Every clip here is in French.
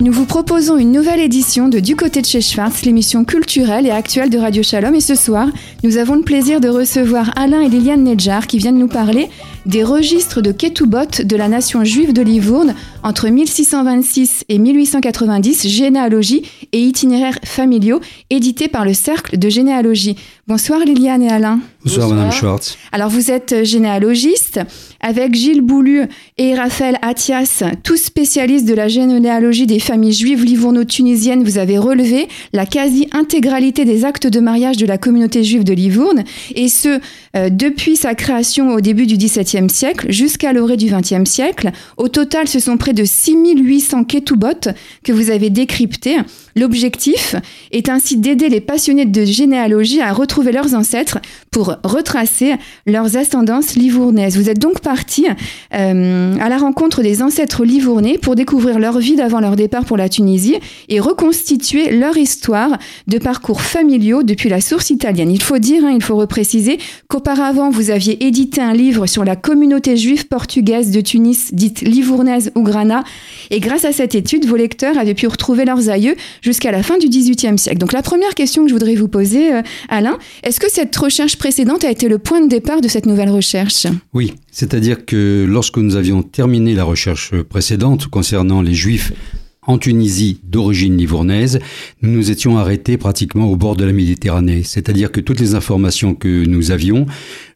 Nous vous proposons une nouvelle édition de Du côté de chez Schwartz, l'émission culturelle et actuelle de Radio Shalom. Et ce soir, nous avons le plaisir de recevoir Alain et Liliane Nedjar qui viennent nous parler des registres de Ketubot de la nation juive de Livourne entre 1626 et 1890, généalogie et itinéraires familiaux, édités par le Cercle de généalogie. Bonsoir Liliane et Alain. Bonsoir, Madame Schwartz. Alors vous êtes généalogiste avec Gilles Boulu et Raphaël Athias, tous spécialistes de la généalogie des familles juives livourno-tunisiennes. Vous avez relevé la quasi-intégralité des actes de mariage de la communauté juive de Livourne et ce euh, depuis sa création au début du XVIIe siècle jusqu'à l'orée du XXe siècle. Au total, ce sont près de 6800 ketubot que vous avez décryptés. L'objectif est ainsi d'aider les passionnés de généalogie à retrouver leurs ancêtres pour retracer leurs ascendances livournaises. Vous êtes donc parti euh, à la rencontre des ancêtres livournais pour découvrir leur vie d'avant leur départ pour la Tunisie et reconstituer leur histoire de parcours familiaux depuis la source italienne. Il faut dire, hein, il faut repréciser qu'auparavant vous aviez édité un livre sur la communauté juive portugaise de Tunis, dite livournaise ou grana, et grâce à cette étude, vos lecteurs avaient pu retrouver leurs aïeux jusqu'à la fin du XVIIIe siècle. Donc la première question que je voudrais vous poser, euh, Alain, est-ce que cette recherche précédente a été le point de départ de cette nouvelle recherche? Oui, c'est-à-dire que lorsque nous avions terminé la recherche précédente concernant les Juifs en Tunisie d'origine livournaise, nous nous étions arrêtés pratiquement au bord de la Méditerranée. C'est-à-dire que toutes les informations que nous avions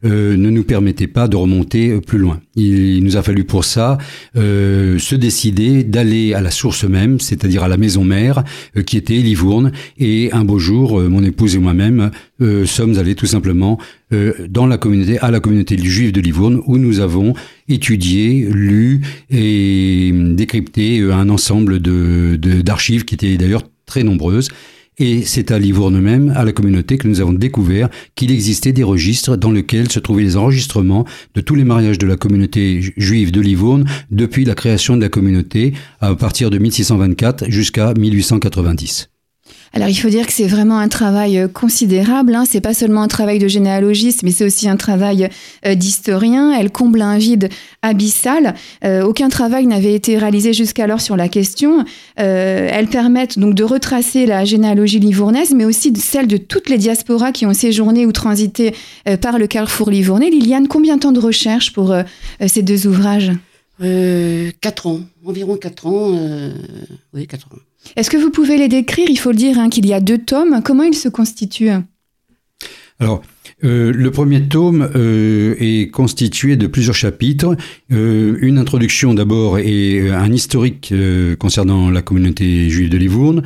euh, ne nous permettaient pas de remonter plus loin. Il nous a fallu pour ça euh, se décider d'aller à la source même, c'est-à-dire à la maison mère, euh, qui était Livourne. Et un beau jour, mon épouse et moi-même sommes allés tout simplement dans la communauté, à la communauté juive de Livourne, où nous avons étudié, lu et décrypté un ensemble de d'archives qui étaient d'ailleurs très nombreuses. Et c'est à Livourne même, à la communauté, que nous avons découvert qu'il existait des registres dans lesquels se trouvaient les enregistrements de tous les mariages de la communauté juive de Livourne depuis la création de la communauté à partir de 1624 jusqu'à 1890. Alors il faut dire que c'est vraiment un travail euh, considérable. Hein. C'est pas seulement un travail de généalogiste, mais c'est aussi un travail euh, d'historien. Elle comble un vide abyssal. Euh, aucun travail n'avait été réalisé jusqu'alors sur la question. elles permettent donc de retracer la généalogie livournaise, mais aussi celle de toutes les diasporas qui ont séjourné ou transité par le carrefour livournais. Liliane, combien de temps de recherche pour ces deux ouvrages? Quatre ans, environ quatre ans. oui, quatre ans. Est-ce que vous pouvez les décrire? Il faut le dire hein, qu'il y a deux tomes. Comment ils se constituent? Euh, le premier tome euh, est constitué de plusieurs chapitres. Euh, une introduction d'abord et un historique concernant la communauté juive de Livourne.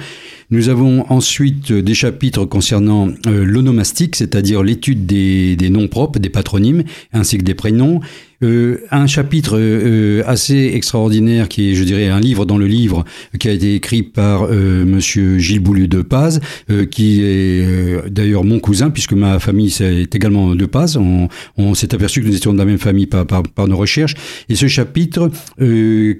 Nous avons ensuite des chapitres concernant l'onomastique, c'est-à-dire l'étude des, noms propres, des patronymes, ainsi que des prénoms. Un chapitre assez extraordinaire qui est, je dirais, un livre dans le livre qui a été écrit par euh, Monsieur Gilles Boulieu de Paz, qui est d'ailleurs mon cousin puisque ma famille est également de Paz. On, s'est aperçu que nous étions de la même famille par, nos recherches. Et ce chapitre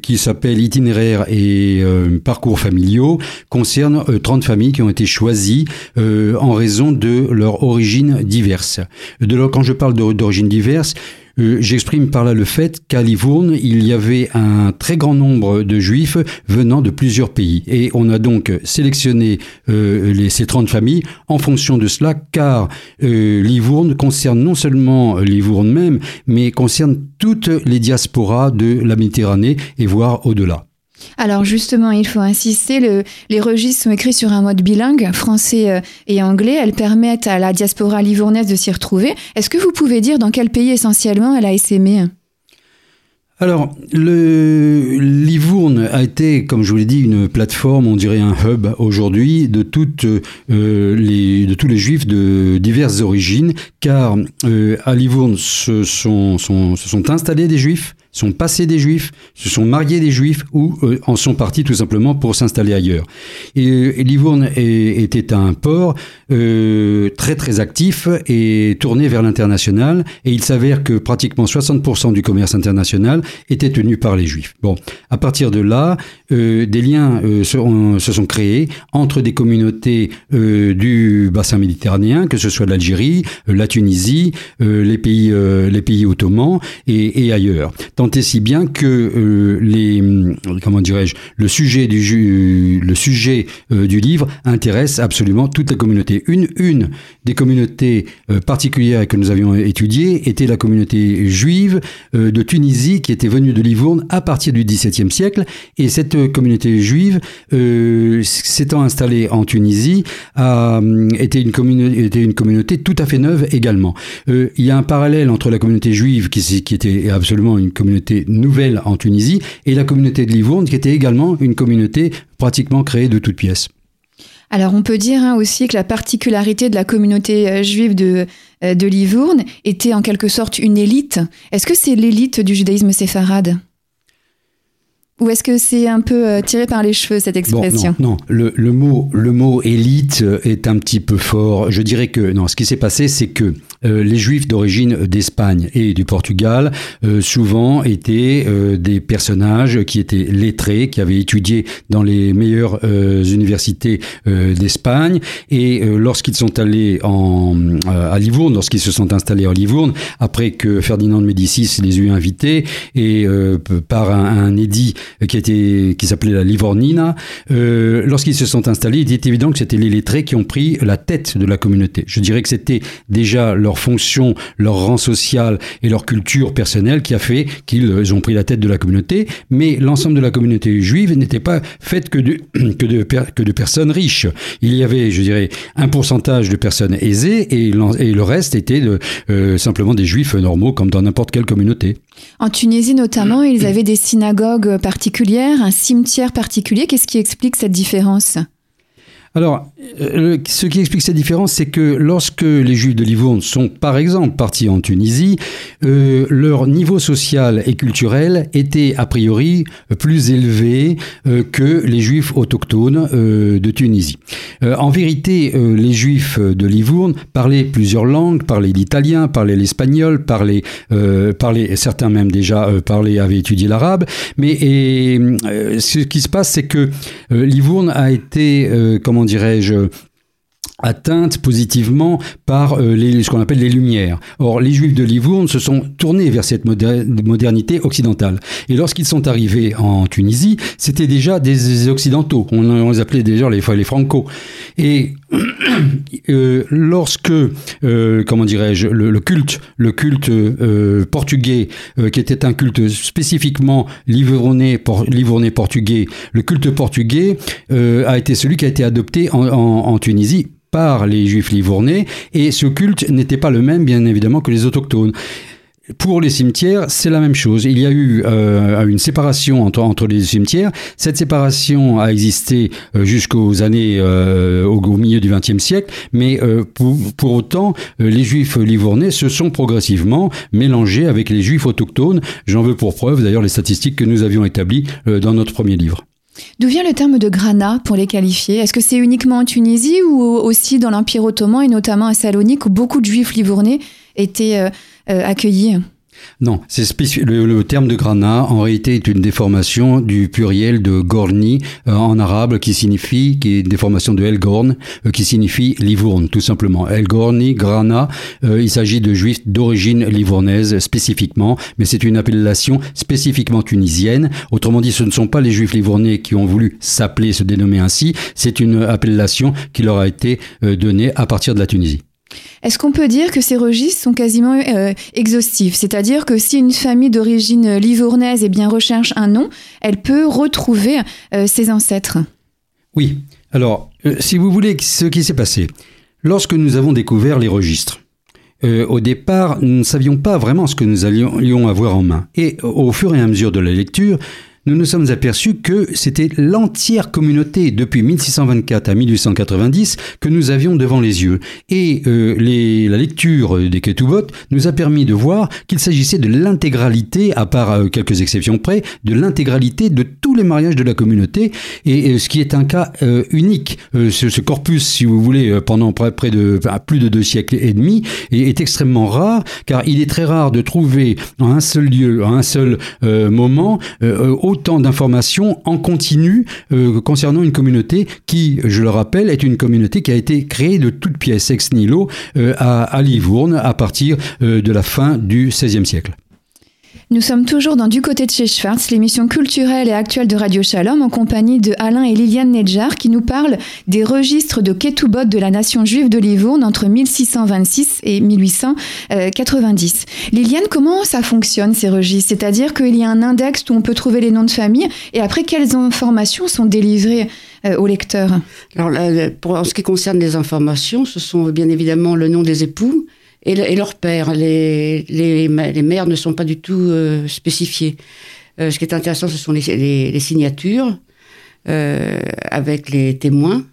qui s'appelle Itinéraire et parcours familiaux concerne 30 familles qui ont été choisies en raison de leur origine diverse. De leur, quand je parle d'origine diverse, euh, j'exprime par là le fait qu'à Livourne, il y avait un très grand nombre de juifs venant de plusieurs pays. Et on a donc sélectionné euh, ces 30 familles en fonction de cela, car euh, Livourne concerne non seulement Livourne même, mais concerne toutes les diasporas de la Méditerranée et voire au-delà. Alors justement, il faut insister, les registres sont écrits sur un mode bilingue, français euh, et anglais. Elles permettent à la diaspora livournaise de s'y retrouver. Est-ce que vous pouvez dire dans quel pays essentiellement elle a essaimé? Alors, Livourne a été, comme je vous l'ai dit, une plateforme, on dirait un hub aujourd'hui de toutes euh, les de tous les juifs de diverses origines, car euh, à Livourne se sont installés des juifs sont passés des juifs, se sont mariés des juifs ou euh, en sont partis tout simplement pour s'installer ailleurs. Et, euh, Livourne était un port euh, très très actif et tourné vers l'international et il s'avère que pratiquement 60% du commerce international était tenu par les juifs. Bon, à partir de là, des liens se, sont créés entre des communautés du bassin méditerranéen, que ce soit l'Algérie, la Tunisie, les pays les pays ottomans et, ailleurs si bien que euh, les comment dirais-je le sujet du le sujet euh, du livre intéresse absolument toute la communauté. Une une des communautés euh, particulières que nous avions étudiées était la communauté juive de Tunisie qui était venue de Livourne à partir du XVIIe siècle et cette communauté juive s'étant installée en Tunisie a été une communauté était une communauté tout à fait neuve également. il y a un parallèle entre la communauté juive qui, qui était absolument une communauté nouvelle en Tunisie, et la communauté de Livourne, qui était également une communauté pratiquement créée de toutes pièces. Alors on peut dire hein, aussi que la particularité de la communauté euh, juive de, euh, de Livourne était en quelque sorte une élite. Est-ce que c'est l'élite du judaïsme séfarade? Ou est-ce que c'est un peu euh, tiré par les cheveux cette expression? Non, Le, le, mot, le mot élite est un petit peu fort. Je dirais que non. Ce qui s'est passé, c'est que les Juifs d'origine d'Espagne et du Portugal euh, souvent étaient des personnages qui étaient lettrés, qui avaient étudié dans les meilleures universités d'Espagne. Et lorsqu'ils sont allés en, à Livourne, lorsqu'ils se sont installés à Livourne, après que Ferdinand de Médicis les eut invités et par un, un édit euh, qui, était, qui s'appelait la Livornina. Euh, lorsqu'ils se sont installés, il était évident que c'était les lettrés qui ont pris la tête de la communauté. Je dirais que c'était déjà leur fonction, leur rang social et leur culture personnelle qui a fait qu'ils ont pris la tête de la communauté, mais l'ensemble de la communauté juive n'était pas faite que de, que, de, que de personnes riches. Il y avait, je dirais, un pourcentage de personnes aisées et, et le reste était de, euh, simplement des juifs normaux comme dans n'importe quelle communauté. En Tunisie notamment, ils avaient des synagogues particulières, un cimetière particulier. Qu'est-ce qui explique cette différence? Alors, euh, ce qui explique cette différence, c'est que lorsque les Juifs de Livourne sont, par exemple, partis en Tunisie, euh, leur niveau social et culturel était a priori plus élevé euh, que les Juifs autochtones de Tunisie. en vérité, les Juifs de Livourne parlaient plusieurs langues, parlaient l'italien, parlaient l'espagnol, parlaient, parlaient, certains même déjà parlaient, avaient étudié l'arabe, mais ce qui se passe, c'est que Livourne a été, comment dirais-je, atteinte positivement par euh, les, ce qu'on appelle les Lumières. Or, les Juifs de Livourne se sont tournés vers cette modernité occidentale. Et lorsqu'ils sont arrivés en Tunisie, c'était déjà des Occidentaux. On, les appelait déjà les, les Franco. Et euh, lorsque, euh, comment dirais-je, le, culte, le culte portugais, qui était un culte spécifiquement livournais, portugais, le culte portugais a été celui qui a été adopté en Tunisie par les juifs livournais, et ce culte n'était pas le même, bien évidemment, que les autochtones. Pour les cimetières, c'est la même chose. Il y a eu euh, une séparation entre, les cimetières. Cette séparation a existé euh, jusqu'aux années euh, au, milieu du XXe siècle, mais pour, pour, autant, les juifs livournais se sont progressivement mélangés avec les juifs autochtones. J'en veux pour preuve d'ailleurs les statistiques que nous avions établies dans notre premier livre. D'où vient le terme de grana pour les qualifier? Est-ce que c'est uniquement en Tunisie ou aussi dans l'Empire ottoman et notamment à Salonique où beaucoup de juifs livournais étaient euh, euh, accueillis? Non, c'est le, le, terme de grana en réalité est une déformation du pluriel de gorni euh, en arabe qui signifie, qui est une déformation de elgorn euh, qui signifie livourne tout simplement. Elgorni, grana, euh, il s'agit de juifs d'origine livournaise spécifiquement, mais c'est une appellation spécifiquement tunisienne. Autrement dit, ce ne sont pas les juifs livournais qui ont voulu s'appeler, se dénommer ainsi, c'est une appellation qui leur a été donnée à partir de la Tunisie. Est-ce qu'on peut dire que ces registres sont quasiment euh, exhaustifs? C'est-à-dire que si une famille d'origine livournaise eh bien, recherche un nom, elle peut retrouver euh, ses ancêtres? Oui. Alors, euh, si vous voulez, ce qui s'est passé, lorsque nous avons découvert les registres, au départ, nous ne savions pas vraiment ce que nous allions avoir en main. Et au fur et à mesure de la lecture, nous nous sommes aperçus que c'était l'entière communauté depuis 1624 à 1890 que nous avions devant les yeux. Et euh, les, la lecture des Ketubot nous a permis de voir qu'il s'agissait de l'intégralité, à part euh, quelques exceptions près, de l'intégralité de tous les mariages de la communauté, et, ce qui est un cas euh, unique. Ce, ce, corpus, si vous voulez, pendant près de plus de deux siècles et demi, est, est, extrêmement rare, car il est très rare de trouver en un seul lieu, en un seul moment, autant d'informations en continu euh, concernant une communauté qui, je le rappelle, est une communauté qui a été créée de toutes pièces ex nihilo euh, à, Livourne à partir euh, de la fin du XVIe siècle. Nous sommes toujours dans Du côté de chez Schwartz, l'émission culturelle et actuelle de Radio Shalom, en compagnie de Alain et Liliane Nedjar, qui nous parlent des registres de Ketubot de la nation juive de Livourne entre 1626 et 1890. Liliane, comment ça fonctionne ces registres? C'est-à-dire qu'il y a un index où on peut trouver les noms de famille, et après, quelles informations sont délivrées euh, aux lecteurs? Alors, en ce qui concerne les informations, ce sont bien évidemment le nom des époux, et, leur père. Les, les, les, mères ne sont pas du tout euh, spécifiées. Euh, ce qui est intéressant, ce sont les, les signatures euh, avec les témoins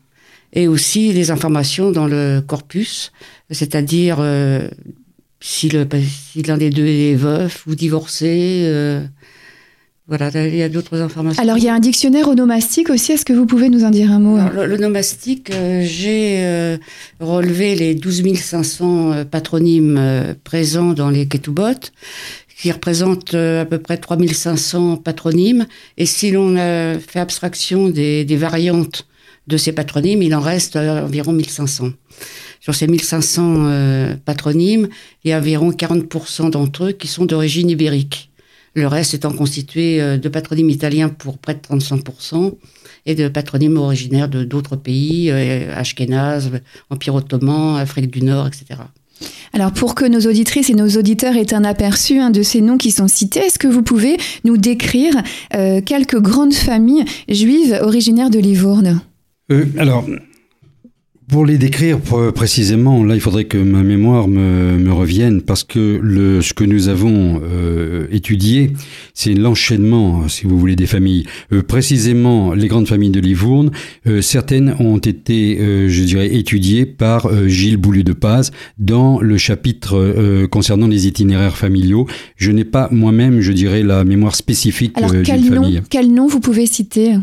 et aussi les informations dans le corpus, c'est-à-dire euh, si l'un si des deux est veuf ou divorcé voilà, il y a d'autres informations. Alors, il y a un dictionnaire onomastique aussi. Est-ce que vous pouvez nous en dire un mot L'onomastique, euh, j'ai euh, relevé les 12 500 euh, patronymes présents dans les Ketubot, qui représentent à peu près 3500 patronymes. Et si l'on fait abstraction des, des, variantes de ces patronymes, il en reste environ 1500. Sur ces 1500 patronymes, il y a environ 40% d'entre eux qui sont d'origine ibérique. Le reste étant constitué euh, de patronymes italiens pour près de 35% et de patronymes originaires de d'autres pays, euh, Ashkenaz, Empire ottoman, Afrique du Nord, etc. Alors pour que nos auditrices et nos auditeurs aient un aperçu hein, de ces noms qui sont cités, est-ce que vous pouvez nous décrire euh, quelques grandes familles juives originaires de Livourne? Alors, pour les décrire précisément, là, il faudrait que ma mémoire me, me revienne parce que le, ce que nous avons euh, étudié, c'est l'enchaînement, si vous voulez, des familles. Euh, précisément, les grandes familles de Livourne, euh, certaines ont été, je dirais, étudiées par Gilles Boulu de Paz dans le chapitre concernant les itinéraires familiaux. Je n'ai pas moi-même, je dirais, la mémoire spécifique d'une famille. Quel nom vous pouvez citer?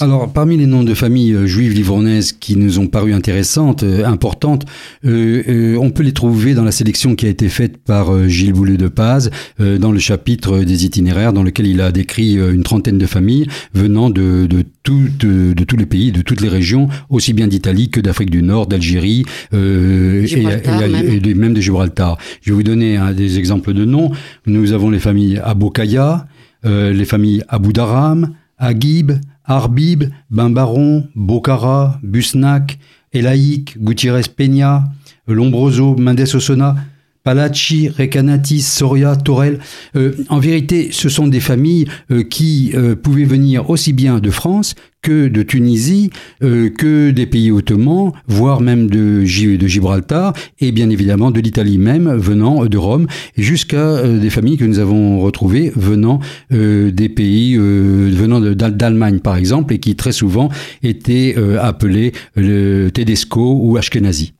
Alors, parmi les noms de familles euh, juives livournaises qui nous ont paru intéressantes, euh, importantes, euh, on peut les trouver dans la sélection qui a été faite par Gilles Bouleux de Paz dans le chapitre des itinéraires, dans lequel il a décrit une trentaine de familles venant de, de, de, tous les pays, de toutes les régions, aussi bien d'Italie que d'Afrique du Nord, d'Algérie et, et, même. de Gibraltar. Je vais vous donner des exemples de noms. Nous avons les familles Abokaya, les familles Abu Dharam, Agib, Arbib, Bimbaron, Bocara, Busnac, Elaïc, Gutiérrez Peña, Lombroso, Mendes Osona, Palacci, Recanati, Soria, Torel. Euh, en vérité, ce sont des familles euh, qui euh, pouvaient venir aussi bien de France que de Tunisie, que des pays ottomans, voire même de, Gibraltar, et bien évidemment de l'Italie même, venant de Rome, jusqu'à des familles que nous avons retrouvées venant des pays, venant d'Allemagne par exemple, et qui très souvent étaient appelés le Tedesco ou Ashkenazi.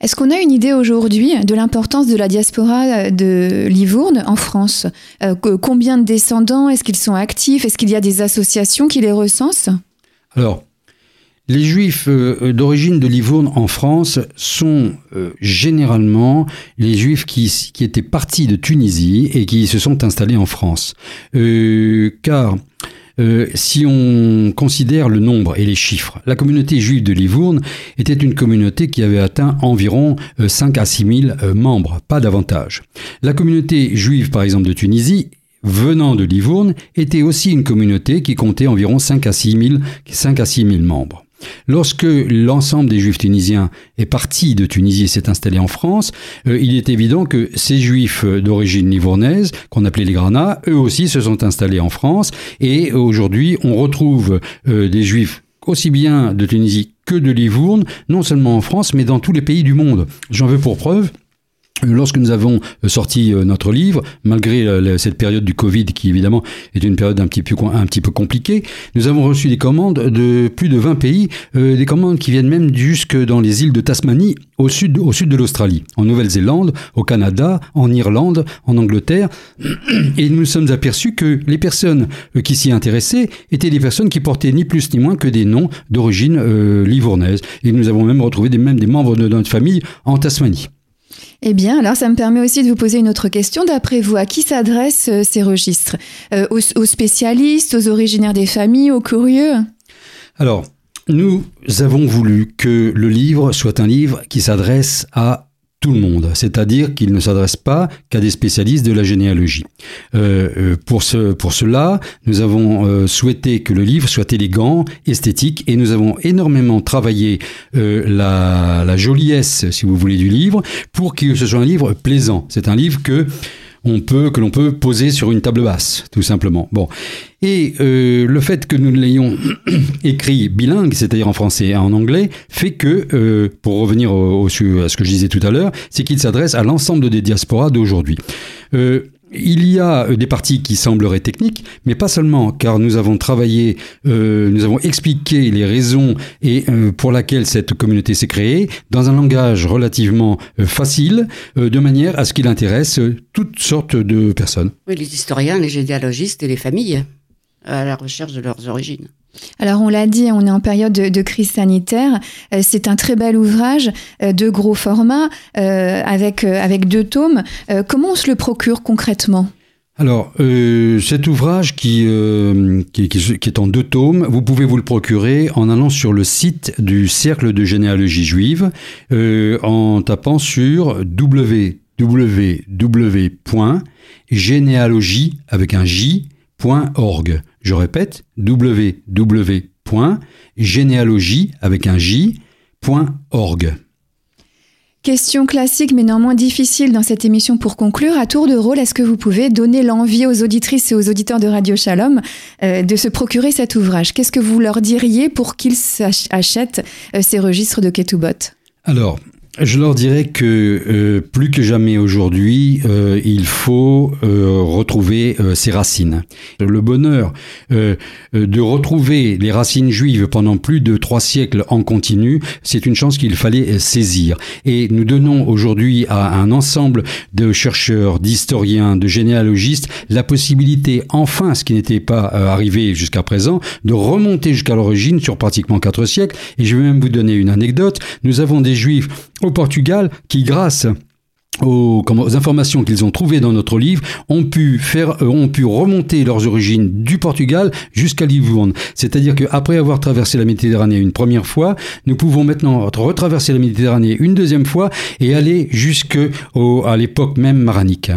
Est-ce qu'on a une idée aujourd'hui de l'importance de la diaspora de Livourne en France euh, Combien de descendants Est-ce qu'ils sont actifs Est-ce qu'il y a des associations qui les recensent? Alors, les juifs euh, d'origine de Livourne en France sont euh, généralement les juifs qui, qui, étaient partis de Tunisie et qui se sont installés en France. car euh, si on considère le nombre et les chiffres, la communauté juive de Livourne était une communauté qui avait atteint environ 5 euh, à 6 000 euh, membres, pas davantage. La communauté juive, par exemple, de Tunisie venant de Livourne, était aussi une communauté qui comptait environ 5 à 6 000, 5 à 6 000 membres. Lorsque l'ensemble des juifs tunisiens est parti de Tunisie et s'est installé en France, euh, il est évident que ces juifs d'origine livournaise, qu'on appelait les Granats, eux aussi se sont installés en France et aujourd'hui on retrouve euh, des juifs aussi bien de Tunisie que de Livourne, non seulement en France, mais dans tous les pays du monde. J'en veux pour preuve Lorsque nous avons euh, sorti euh, notre livre, malgré euh, cette période du Covid qui évidemment est une période un petit peu, compliquée, nous avons reçu des commandes de plus de 20 pays, des commandes qui viennent même jusque dans les îles de Tasmanie, au sud, de l'Australie, en Nouvelle-Zélande, au Canada, en Irlande, en Angleterre. Et nous nous sommes aperçus que les personnes qui s'y intéressaient étaient des personnes qui portaient ni plus ni moins que des noms d'origine livournaise. Et nous avons même retrouvé des membres de notre famille en Tasmanie. Eh bien, alors ça me permet aussi de vous poser une autre question. D'après vous, à qui s'adressent euh, ces registres? Euh, aux, spécialistes, aux originaires des familles, aux curieux? Alors, nous avons voulu que le livre soit un livre qui s'adresse à le monde, c'est-à-dire qu'il ne s'adresse pas qu'à des spécialistes de la généalogie. pour, ce, pour cela, nous avons souhaité que le livre soit élégant, esthétique, et nous avons énormément travaillé la, la joliesse, si vous voulez, du livre pour que ce soit un livre plaisant. C'est un livre que on peut, que l'on peut poser sur une table basse, tout simplement. Bon. Et euh, le fait que nous l'ayons écrit bilingue, c'est-à-dire en français et en anglais, fait que, euh, pour revenir au, à ce que je disais tout à l'heure, c'est qu'il s'adresse à l'ensemble des diasporas d'aujourd'hui. Euh, il y a euh, des parties qui sembleraient techniques, mais pas seulement, car nous avons travaillé, euh, nous avons expliqué les raisons et euh, pour laquelle cette communauté s'est créée dans un langage relativement facile, de manière à ce qu'il intéresse toutes sortes de personnes. Oui, les historiens, les généalogistes et les familles à la recherche de leurs origines. Alors on l'a dit, on est en période de, crise sanitaire. Euh, c'est un très bel ouvrage euh, de gros format euh, avec, avec deux tomes. comment on se le procure concrètement? Alors, cet ouvrage qui, qui, qui, est en deux tomes, vous pouvez vous le procurer en allant sur le site du Cercle de généalogie juive, en tapant sur www.généalogie avec un Je répète, www.généalogie avec un J.org. Question classique mais néanmoins difficile dans cette émission pour conclure. À tour de rôle, est-ce que vous pouvez donner l'envie aux auditrices et aux auditeurs de Radio Shalom euh, de se procurer cet ouvrage? Qu'est-ce que vous leur diriez pour qu'ils achètent euh, ces registres de Ketubot Alors, je leur dirais que euh, plus que jamais aujourd'hui, euh, il faut euh, retrouver ses racines. Le bonheur de retrouver les racines juives pendant plus de trois siècles en continu, c'est une chance qu'il fallait saisir. Et nous donnons aujourd'hui à un ensemble de chercheurs, d'historiens, de généalogistes la possibilité, enfin, ce qui n'était pas arrivé jusqu'à présent, de remonter jusqu'à l'origine sur pratiquement quatre siècles. Et je vais même vous donner une anecdote. Nous avons des juifs Portugal qui, grâce aux, informations qu'ils ont trouvées dans notre livre, ont pu faire, euh, ont pu remonter leurs origines du Portugal jusqu'à Livourne. C'est-à-dire qu'après avoir traversé la Méditerranée une première fois, nous pouvons maintenant retraverser la Méditerranée une deuxième fois et aller jusque à l'époque même maranique.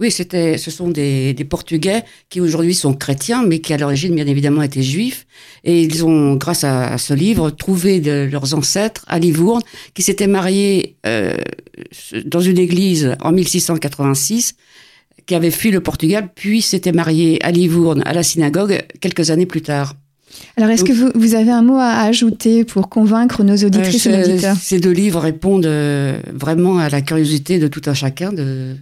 Oui, c'était, ce sont des, des Portugais qui aujourd'hui sont chrétiens, mais qui à l'origine, bien évidemment, étaient juifs. Et ils ont, grâce à, ce livre, trouvé de leurs ancêtres à Livourne, qui s'étaient mariés euh, dans une église en 1686, qui avaient fui le Portugal, puis s'étaient mariés à Livourne, à la synagogue, quelques années plus tard. Alors, est-ce que vous, vous, avez un mot à ajouter pour convaincre nos auditrices et auditeurs? Ces deux livres répondent euh, vraiment à la curiosité de tout un chacun de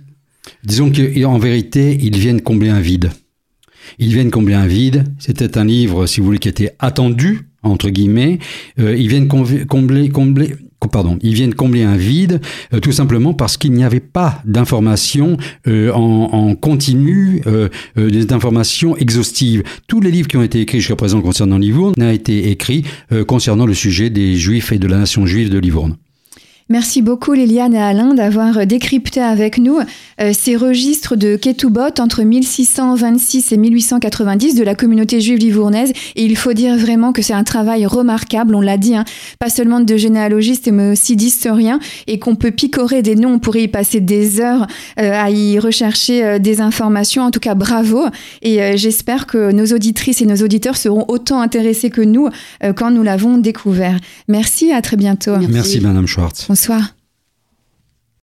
Disons qu'en vérité, ils viennent combler un vide. Ils viennent combler un vide. C'était un livre, si vous voulez, qui était attendu, entre guillemets. Euh, ils viennent combler, combler, pardon, ils viennent combler un vide, euh, tout simplement parce qu'il n'y avait pas d'informations euh, en, continu, des informations exhaustives. Tous les livres qui ont été écrits jusqu'à présent concernant Livourne n'ont été écrits concernant le sujet des Juifs et de la nation juive de Livourne. Merci beaucoup Liliane et Alain d'avoir décrypté avec nous euh, ces registres de Ketubot entre 1626 et 1890 de la communauté juive livournaise. Et il faut dire vraiment que c'est un travail remarquable, on l'a dit, hein, pas seulement de généalogistes mais aussi d'historiens, et qu'on peut picorer des noms, on pourrait y passer des heures euh, à y rechercher euh, des informations. En tout cas, bravo. Et j'espère que nos auditrices et nos auditeurs seront autant intéressés que nous quand nous l'avons découvert. Merci, à très bientôt. Merci Madame Schwartz. Bonsoir.